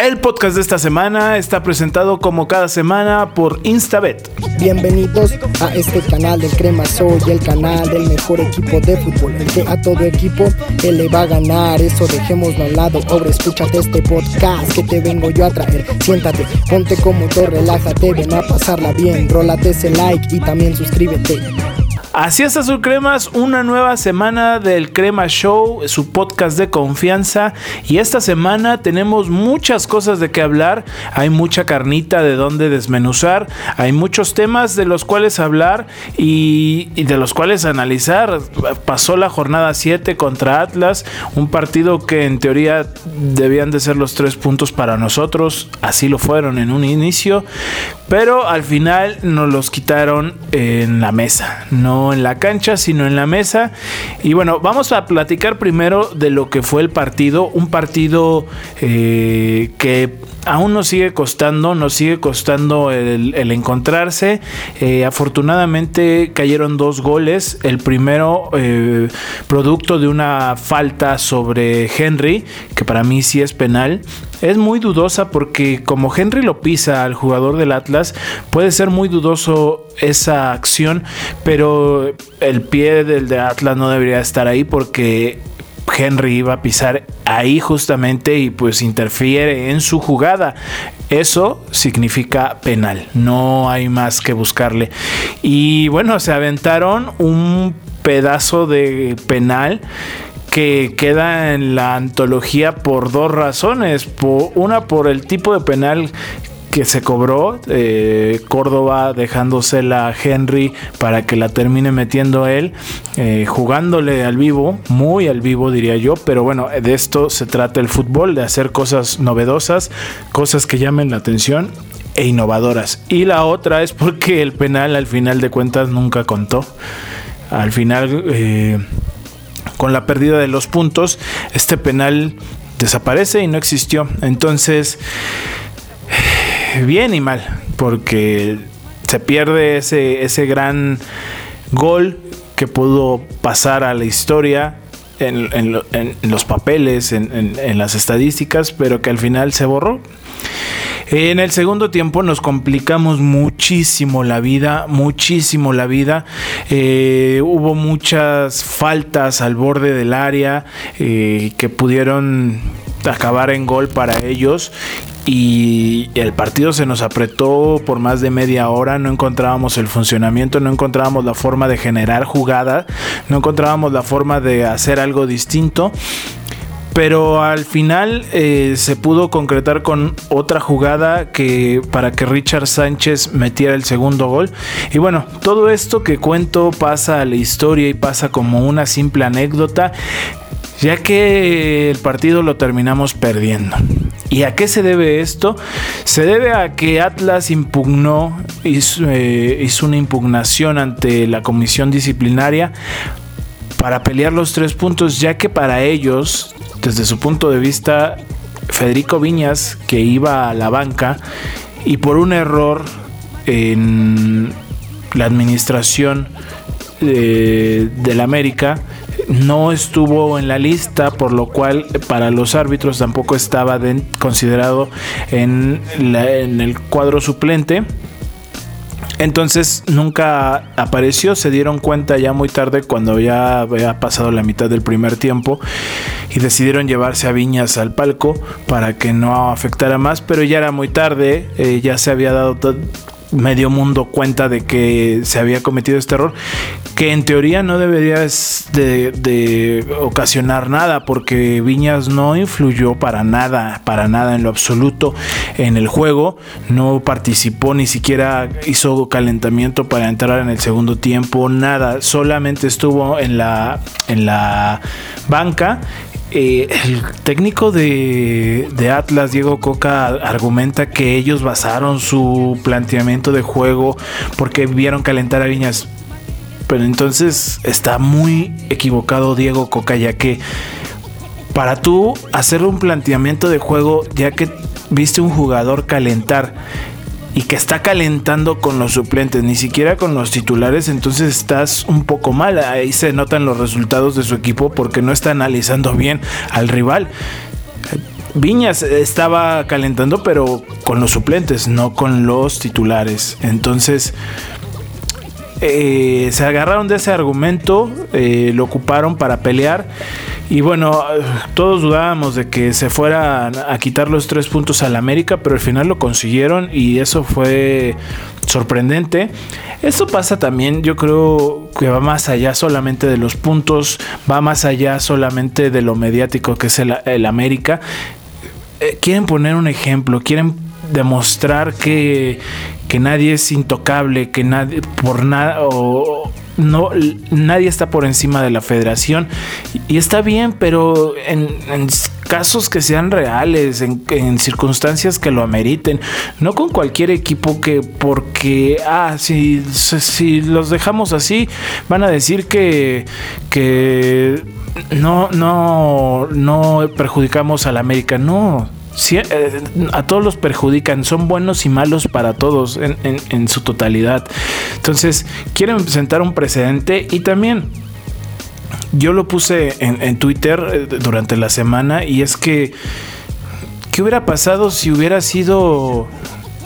El podcast de esta semana está presentado como cada semana por Instabet. Bienvenidos a este canal del Crema Soy, el canal del mejor equipo de fútbol, el que a todo equipo él le va a ganar. Eso dejémoslo al lado, ahora escúchate este podcast que te vengo yo a traer. Siéntate, ponte cómodo, relájate, ven a pasarla bien, rólate ese like y también suscríbete. Así es, Azul Cremas, una nueva semana del Crema Show, su podcast de confianza. Y esta semana tenemos muchas cosas de qué hablar. Hay mucha carnita de donde desmenuzar. Hay muchos temas de los cuales hablar y, de los cuales analizar. Pasó la jornada 7 contra Atlas, un partido que en teoría debían de ser los tres puntos para nosotros. Así lo fueron en un inicio. Pero al final nos los quitaron en la mesa. No en la cancha, sino en la mesa. Y bueno, vamos a platicar primero de lo que fue el partido. Un partido eh, que aún nos sigue costando, nos sigue costando el, encontrarse. Eh, afortunadamente cayeron dos goles. El primero eh, producto de una falta sobre Henry, que para mí sí es penal es muy dudosa porque como Henry lo pisa al jugador del Atlas, puede ser muy dudoso esa acción, pero el pie del de Atlas no debería estar ahí porque Henry iba a pisar ahí justamente y pues interfiere en su jugada. Eso significa penal, no hay más que buscarle. Y bueno, se aventaron un pedazo de penal que queda en la antología por dos razones. una por el tipo de penal que se cobró, eh, Córdoba dejándosela a Henry para que la termine metiendo él, eh, jugándole al vivo, muy al vivo diría yo, pero bueno, de esto se trata el fútbol, de hacer cosas novedosas, cosas que llamen la atención e innovadoras. Y la otra es porque el penal al final de cuentas nunca contó. Al final... Eh, con la pérdida de los puntos, este penal desaparece y no existió. Entonces, bien y mal, porque se pierde ese, ese gran gol que pudo pasar a la historia en, los papeles, en, las estadísticas, pero que al final se borró. En el segundo tiempo nos complicamos muchísimo la vida, muchísimo la vida. Eh, hubo muchas faltas al borde del área eh, que pudieron acabar en gol para ellos y el partido se nos apretó por más de media hora, no encontrábamos el funcionamiento, no encontrábamos la forma de generar jugada, no encontrábamos la forma de hacer algo distinto pero al final eh, se pudo concretar con otra jugada que para que Richard Sánchez metiera el segundo gol. Y bueno, todo esto que cuento pasa a la historia y pasa como una simple anécdota, ya que el partido lo terminamos perdiendo. ¿Y a qué se debe esto? Se debe a que Atlas impugnó, hizo, eh, hizo una impugnación ante la comisión disciplinaria para pelear los tres puntos, ya que para ellos desde su punto de vista, Federico Viñas, que iba a la banca y por un error en la administración de, eh, del América, no estuvo en la lista, por lo cual para los árbitros tampoco estaba considerado en, el cuadro suplente. Entonces nunca apareció, se dieron cuenta ya muy tarde cuando ya había pasado la mitad del primer tiempo y decidieron llevarse a Viñas al palco para que no afectara más, pero ya era muy tarde, eh, ya se había dado medio mundo cuenta de que se había cometido este error, que en teoría no debería de, ocasionar nada, porque Viñas no influyó para nada, para nada en lo absoluto en el juego, no participó, ni siquiera hizo calentamiento para entrar en el segundo tiempo, nada, solamente estuvo en la, en la banca eh, el técnico de, Atlas, Diego Coca, argumenta que ellos basaron su planteamiento de juego porque vieron calentar a Viñas. Pero entonces está muy equivocado Diego Coca, ya que para tú hacer un planteamiento de juego, ya que viste un jugador calentar y que está calentando con los suplentes, ni siquiera con los titulares, entonces estás un poco mal. Ahí se notan los resultados de su equipo porque no está analizando bien al rival. Viñas estaba calentando, pero con los suplentes, no con los titulares. Entonces, eh, se agarraron de ese argumento, eh, lo ocuparon para pelear. Y bueno, todos dudábamos de que se fuera a quitar los tres puntos al América, pero al final lo consiguieron y eso fue sorprendente. Esto pasa también, yo creo que va más allá solamente de los puntos, va más allá solamente de lo mediático que es el, América. Eh, quieren poner un ejemplo, quieren demostrar que, que nadie es intocable, que nadie por nada o no nadie está por encima de la federación. Y está bien, pero en, casos que sean reales, en, circunstancias que lo ameriten, no con cualquier equipo que porque ah si, si los dejamos así van a decir que que no no no perjudicamos al América, no eh, a todos los perjudican, son buenos y malos para todos en, su totalidad. Entonces, quieren sentar un precedente y también yo lo puse en, Twitter eh, durante la semana y es que, ¿qué hubiera pasado si hubiera sido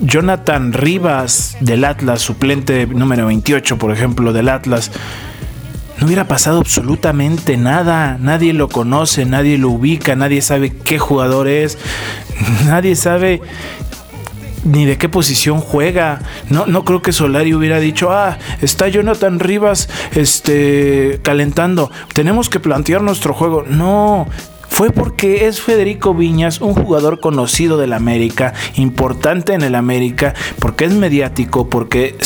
Jonathan Rivas del Atlas, suplente número 28, por ejemplo, del Atlas? No hubiera pasado absolutamente nada. Nadie lo conoce, nadie lo ubica, nadie sabe qué jugador es, nadie sabe ni de qué posición juega. No, no creo que Solari hubiera dicho, ah, está Jonathan Rivas este, calentando. Tenemos que plantear nuestro juego. No. Fue porque es Federico Viñas, un jugador conocido del América, importante en el América, porque es mediático, porque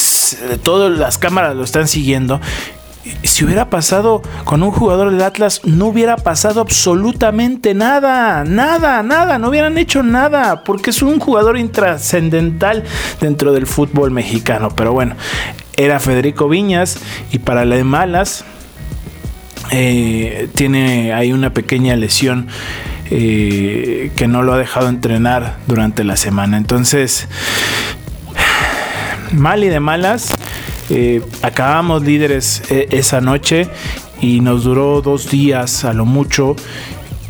todas las cámaras lo están siguiendo si hubiera pasado con un jugador del Atlas, no hubiera pasado absolutamente nada, nada, nada, no hubieran hecho nada, porque es un jugador intrascendental dentro del fútbol mexicano. Pero bueno, era Federico Viñas y para la de malas, eh, tiene ahí una pequeña lesión. Eh, que no lo ha dejado entrenar durante la semana. Entonces, mal y de malas, eh, acabamos líderes eh, esa noche y nos duró dos días a lo mucho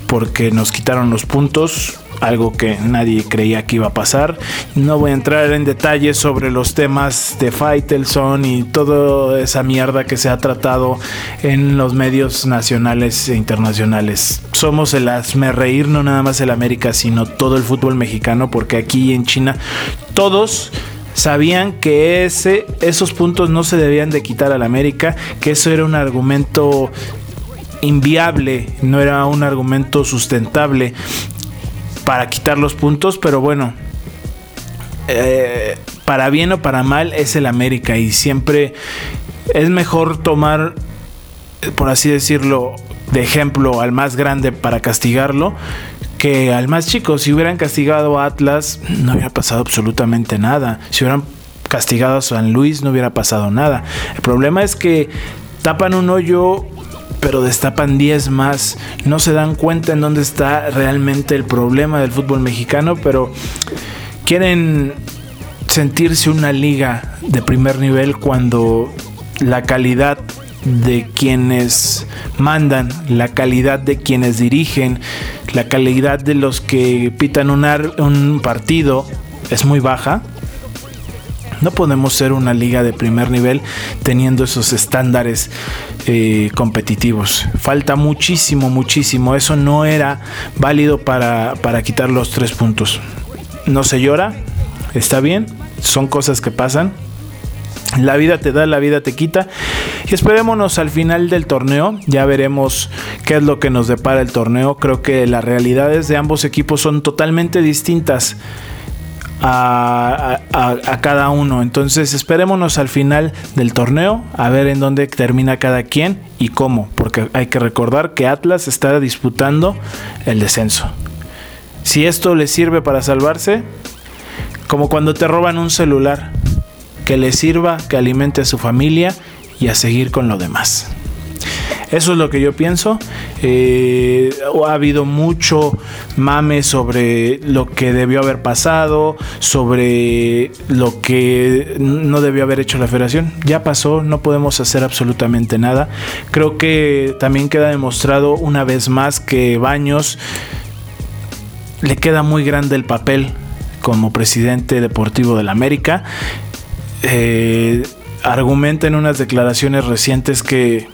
porque nos quitaron los puntos, algo que nadie creía que iba a pasar. No voy a entrar en detalles sobre los temas de Faitelson y toda esa mierda que se ha tratado en los medios nacionales e internacionales. Somos el asme reír, no nada más el América, sino todo el fútbol mexicano, porque aquí en China todos sabían que ese, esos puntos no se debían de quitar al América, que eso era un argumento inviable, no era un argumento sustentable para quitar los puntos, pero bueno, eh, para bien o para mal es el América y siempre es mejor tomar, por así decirlo, de ejemplo al más grande para castigarlo que al más chico. Si hubieran castigado a Atlas, no hubiera pasado absolutamente nada. Si hubieran castigado a San Luis, no hubiera pasado nada. El problema es que tapan un hoyo pero destapan 10 más. No se dan cuenta en dónde está realmente el problema del fútbol mexicano, pero quieren sentirse una liga de primer nivel cuando la calidad de quienes mandan, la calidad de quienes dirigen, la calidad de los que pitan un, un partido es muy baja. No podemos ser una liga de primer nivel teniendo esos estándares eh, competitivos. Falta muchísimo, muchísimo. Eso no era válido para, para quitar los tres puntos. No se llora, está bien, son cosas que pasan la vida te da, la vida te quita. Y esperémonos al final del torneo. Ya veremos qué es lo que nos depara el torneo. Creo que las realidades de ambos equipos son totalmente distintas. A, cada uno. Entonces esperémonos al final del torneo a ver en dónde termina cada quien y cómo, porque hay que recordar que Atlas está disputando el descenso. Si esto le sirve para salvarse, como cuando te roban un celular, que le sirva, que alimente a su familia y a seguir con lo demás. Eso es lo que yo pienso. Eh, ha habido mucho mame sobre lo que debió haber pasado, sobre lo que no debió haber hecho la federación. Ya pasó, no podemos hacer absolutamente nada. Creo que también queda demostrado una vez más que Baños le queda muy grande el papel como presidente deportivo de la América. Eh, argumenta en unas declaraciones recientes que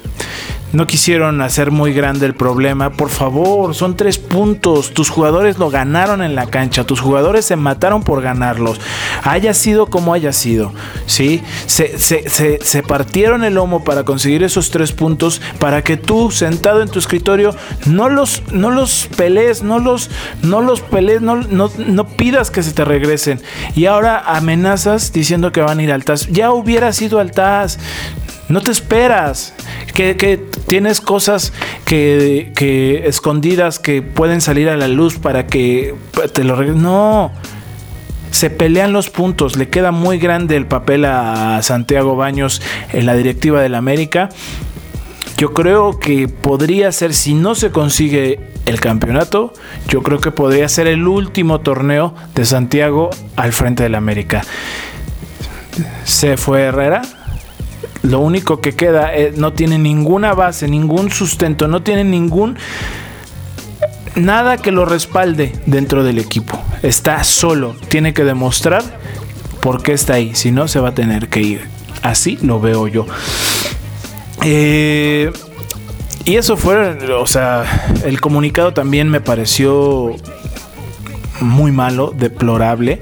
no quisieron hacer muy grande el problema. Por favor, son tres puntos. Tus jugadores lo ganaron en la cancha. Tus jugadores se mataron por ganarlos. Haya sido como haya sido. ¿sí? Se, se, partieron el lomo para conseguir esos tres puntos. Para que tú, sentado en tu escritorio, no los, no los pelees, no los, no los pelees, no, no, pidas que se te regresen. Y ahora amenazas diciendo que van a ir al TAS. Ya hubiera sido al TAS. No te esperas. Que, tienes cosas que, escondidas que pueden salir a la luz para que te lo No. Se pelean los puntos. Le queda muy grande el papel a Santiago Baños en la directiva del América. Yo creo que podría ser, si no se consigue el campeonato, yo creo que podría ser el último torneo de Santiago al frente del América. Se fue Herrera, lo único que queda eh, no tiene ninguna base, ningún sustento, no tiene ningún nada que lo respalde dentro del equipo. Está solo, tiene que demostrar por qué está ahí, si no se va a tener que ir. Así lo veo yo. Eh, y eso fue, o sea, el comunicado también me pareció muy malo, deplorable,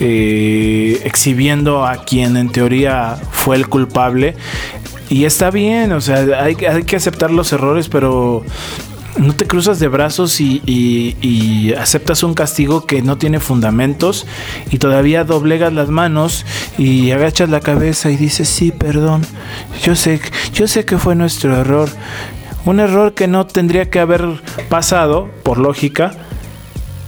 eh, exhibiendo a quien en teoría fue el culpable. Y está bien, o sea, hay, que aceptar los errores, pero no te cruzas de brazos y, aceptas un castigo que no tiene fundamentos y todavía doblegas las manos y agachas la cabeza y dices sí perdón yo sé yo sé que fue nuestro error un error que no tendría que haber pasado por lógica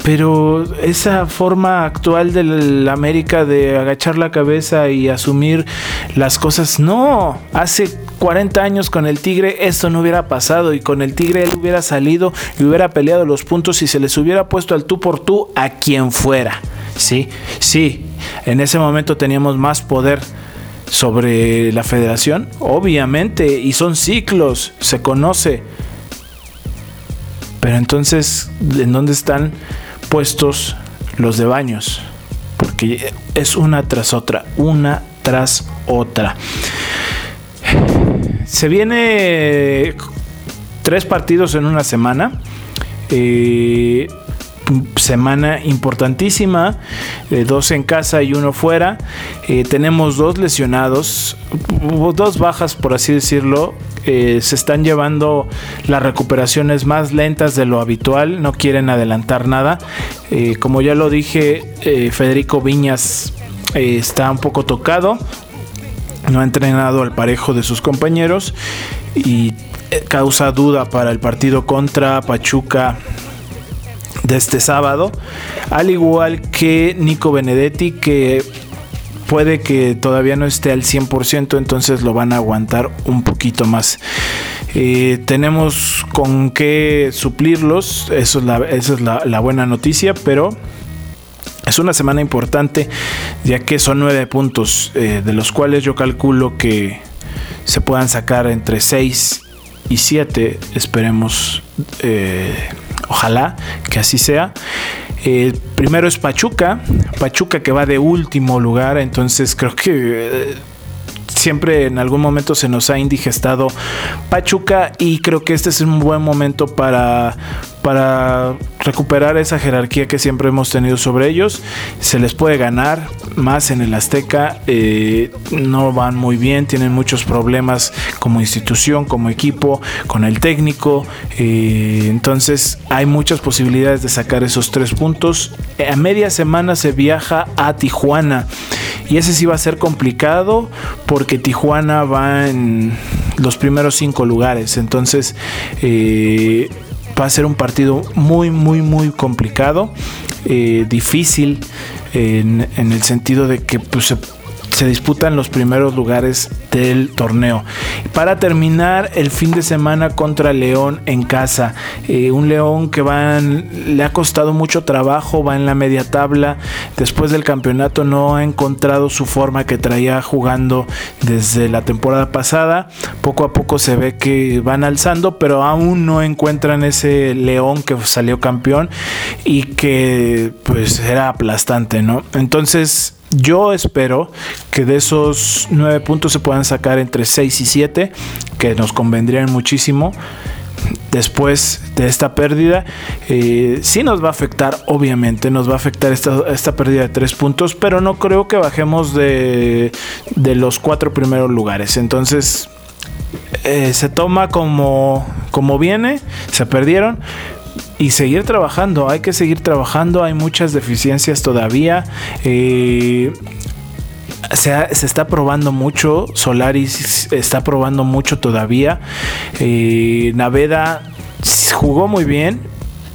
pero esa forma actual de la América de agachar la cabeza y asumir las cosas, no, hace 40 años con el Tigre esto no hubiera pasado y con el Tigre él hubiera salido y hubiera peleado los puntos y se les hubiera puesto al tú por tú a quien fuera. Sí, sí, en ese momento teníamos más poder sobre la federación, obviamente, y son ciclos, se conoce. Pero entonces, ¿en dónde están puestos los de baños, porque es una tras otra, una tras otra. Se viene tres partidos en una semana. Eh, semana importantísima, eh, dos en casa y uno fuera. Eh, tenemos dos lesionados, dos bajas por así decirlo. Eh, se están llevando las recuperaciones más lentas de lo habitual, no quieren adelantar nada. como ya lo dije, Federico Viñas está un poco tocado, no ha entrenado al parejo de sus compañeros y causa duda para el partido contra Pachuca de este sábado, al igual que Nico Benedetti, que puede que todavía no esté al 100%, entonces lo van a aguantar un poquito más. Eh, tenemos con qué suplirlos, eso es la, esa es la, buena noticia, pero es una semana importante ya que son nueve puntos, eh, de los cuales yo calculo que se puedan sacar entre 6 y 7, esperemos. Eh, Ojalá que así sea. Eh, primero es Pachuca, Pachuca que va de último lugar, entonces creo que eh, siempre en algún momento se nos ha indigestado Pachuca y creo que este es un buen momento para para recuperar esa jerarquía que siempre hemos tenido sobre ellos. Se les puede ganar más en el Azteca. Eh, no van muy bien, tienen muchos problemas como institución, como equipo, con el técnico. Eh, entonces hay muchas posibilidades de sacar esos tres puntos. A media semana se viaja a Tijuana. Y ese sí va a ser complicado porque Tijuana va en los primeros cinco lugares. Entonces, eh, va a ser un partido muy, muy, muy complicado, eh, difícil en, el sentido de que pues, se disputan los primeros lugares del torneo. Para terminar, el fin de semana contra León en casa. Eh, un León que va le ha costado mucho trabajo, va en la media tabla. Después del campeonato no ha encontrado su forma que traía jugando desde la temporada pasada. Poco a poco se ve que van alzando, pero aún no encuentran ese León que salió campeón y que pues era aplastante, ¿no? Entonces yo espero que de esos nueve puntos se puedan sacar entre 6 y 7, que nos convendrían muchísimo. Después de esta pérdida, eh, sí nos va a afectar, obviamente, nos va a afectar esta, pérdida de tres puntos, pero no creo que bajemos de, los cuatro primeros lugares. Entonces, eh, se toma como, como viene, se perdieron, y seguir trabajando, hay que seguir trabajando, hay muchas deficiencias todavía. Eh, se, está probando mucho, Solaris está probando mucho todavía. Eh, Naveda jugó muy bien,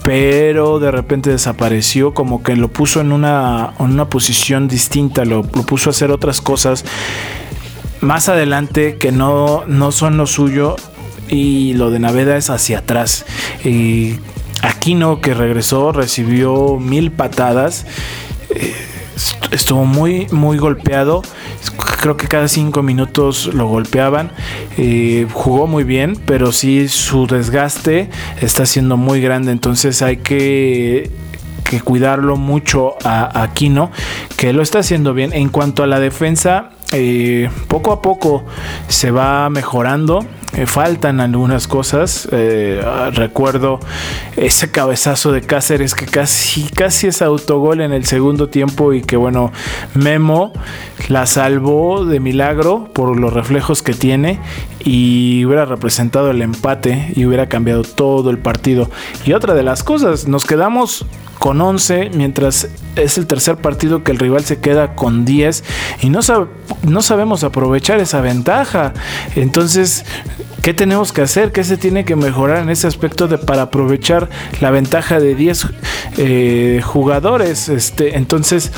pero de repente desapareció, como que lo puso en una, en una posición distinta, lo, puso a hacer otras cosas más adelante que no, no son lo suyo y lo de Naveda es hacia atrás. Y Aquino que regresó recibió mil patadas. Eh, estuvo muy, muy golpeado. Creo que cada cinco minutos lo golpeaban. Eh, jugó muy bien, pero sí su desgaste está siendo muy grande. Entonces hay que cuidarlo mucho a, Aquino, que lo está haciendo bien. En cuanto a la defensa, eh, poco a poco se va mejorando. Eh, faltan algunas cosas. Eh, recuerdo ese cabezazo de Cáceres que casi, casi es autogol en el segundo tiempo y que bueno, Memo la salvó de milagro por los reflejos que tiene y hubiera representado el empate y hubiera cambiado todo el partido. Y otra de las cosas, nos quedamos con 11, mientras es el tercer partido que el rival se queda con 10 y no, sabemos aprovechar esa ventaja. Entonces, ¿qué tenemos que hacer? ¿Qué se tiene que mejorar en ese aspecto de para aprovechar la ventaja de 10 eh, jugadores? Este, entonces,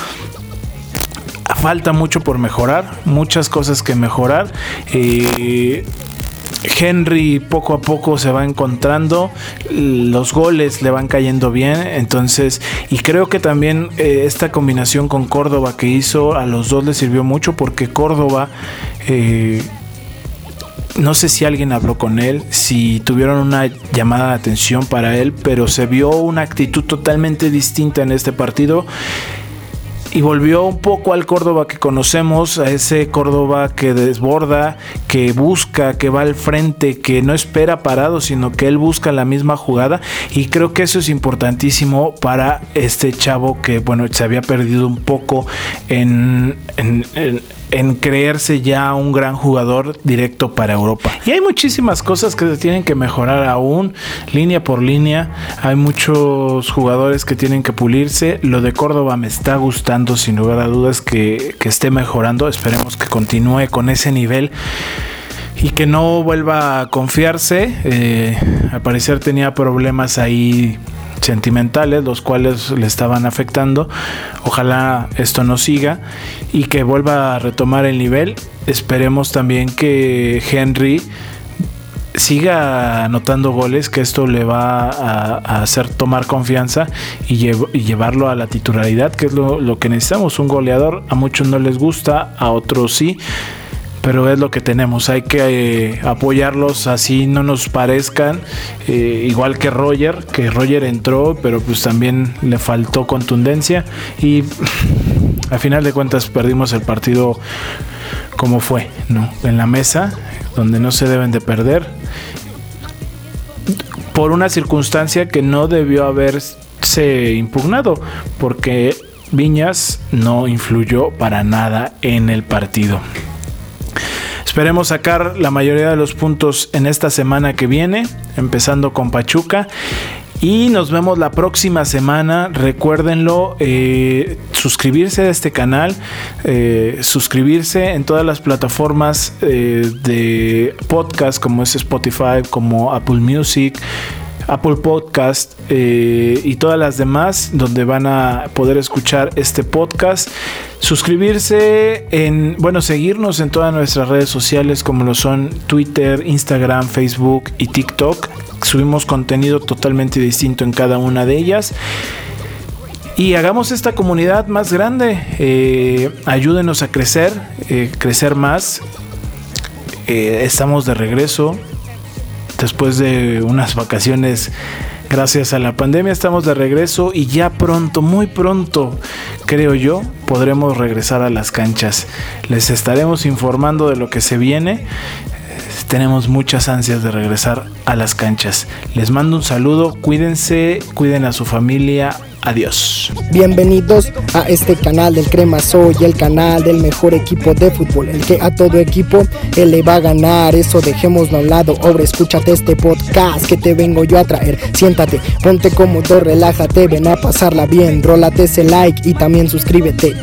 falta mucho por mejorar, muchas cosas que mejorar. Eh, Henry poco a poco se va encontrando, los goles le van cayendo bien, entonces, y creo que también eh, esta combinación con Córdoba que hizo a los dos le sirvió mucho porque Córdoba... Eh, no sé si alguien habló con él, si tuvieron una llamada de atención para él, pero se vio una actitud totalmente distinta en este partido y volvió un poco al Córdoba que conocemos, a ese Córdoba que desborda, que busca, que va al frente, que no espera parado, sino que él busca la misma jugada. Y creo que eso es importantísimo para este chavo que bueno, se había perdido un poco en, en en creerse ya un gran jugador directo para Europa. Y hay muchísimas cosas que se tienen que mejorar aún, línea por línea. Hay muchos jugadores que tienen que pulirse. Lo de Córdoba me está gustando, sin lugar a dudas, que, esté mejorando. Esperemos que continúe con ese nivel y que no vuelva a confiarse. Eh, al parecer tenía problemas ahí sentimentales, los cuales le estaban afectando. Ojalá esto no siga y que vuelva a retomar el nivel. Esperemos también que Henry siga anotando goles, que esto le va a, hacer tomar confianza y, llevarlo a la titularidad, que es lo, lo que necesitamos. Un goleador a muchos no les gusta, a otros sí pero es lo que tenemos. Hay que eh, apoyarlos así no nos parezcan. Eh, igual que Roger, que Roger entró, pero pues también le faltó contundencia y al final de cuentas perdimos el partido como fue, ¿no? En la mesa, donde no se deben de perder. Por una circunstancia que no debió haberse impugnado, porque Viñas no influyó para nada en el partido. Esperemos sacar la mayoría de los puntos en esta semana que viene, empezando con Pachuca. Y nos vemos la próxima semana. Recuérdenlo, eh, suscribirse a este canal, eh, suscribirse en todas las plataformas eh, de podcast como es Spotify, como Apple Music, Apple Podcast eh, y todas las demás donde van a poder escuchar este podcast. Suscribirse en, bueno, seguirnos en todas nuestras redes sociales como lo son Twitter, Instagram, Facebook y TikTok. Subimos contenido totalmente distinto en cada una de ellas. Y hagamos esta comunidad más grande. Eh, ayúdenos a crecer, eh, crecer más. estamos de regreso después de unas vacaciones gracias a la pandemia estamos de regreso y ya pronto, muy pronto, creo yo, podremos regresar a las canchas. Les estaremos informando de lo que se viene. Tenemos muchas ansias de regresar a las canchas. Les mando un saludo, cuídense, cuiden a su familia, Adiós. Bienvenidos a este canal del Crema Soy, el canal del mejor equipo de fútbol, el que a todo equipo él le va a ganar. Eso dejémoslo a un lado. Ahora escúchate este podcast que te vengo yo a traer. Siéntate, ponte cómodo, relájate, ven a pasarla bien. Rólate ese like y también suscríbete.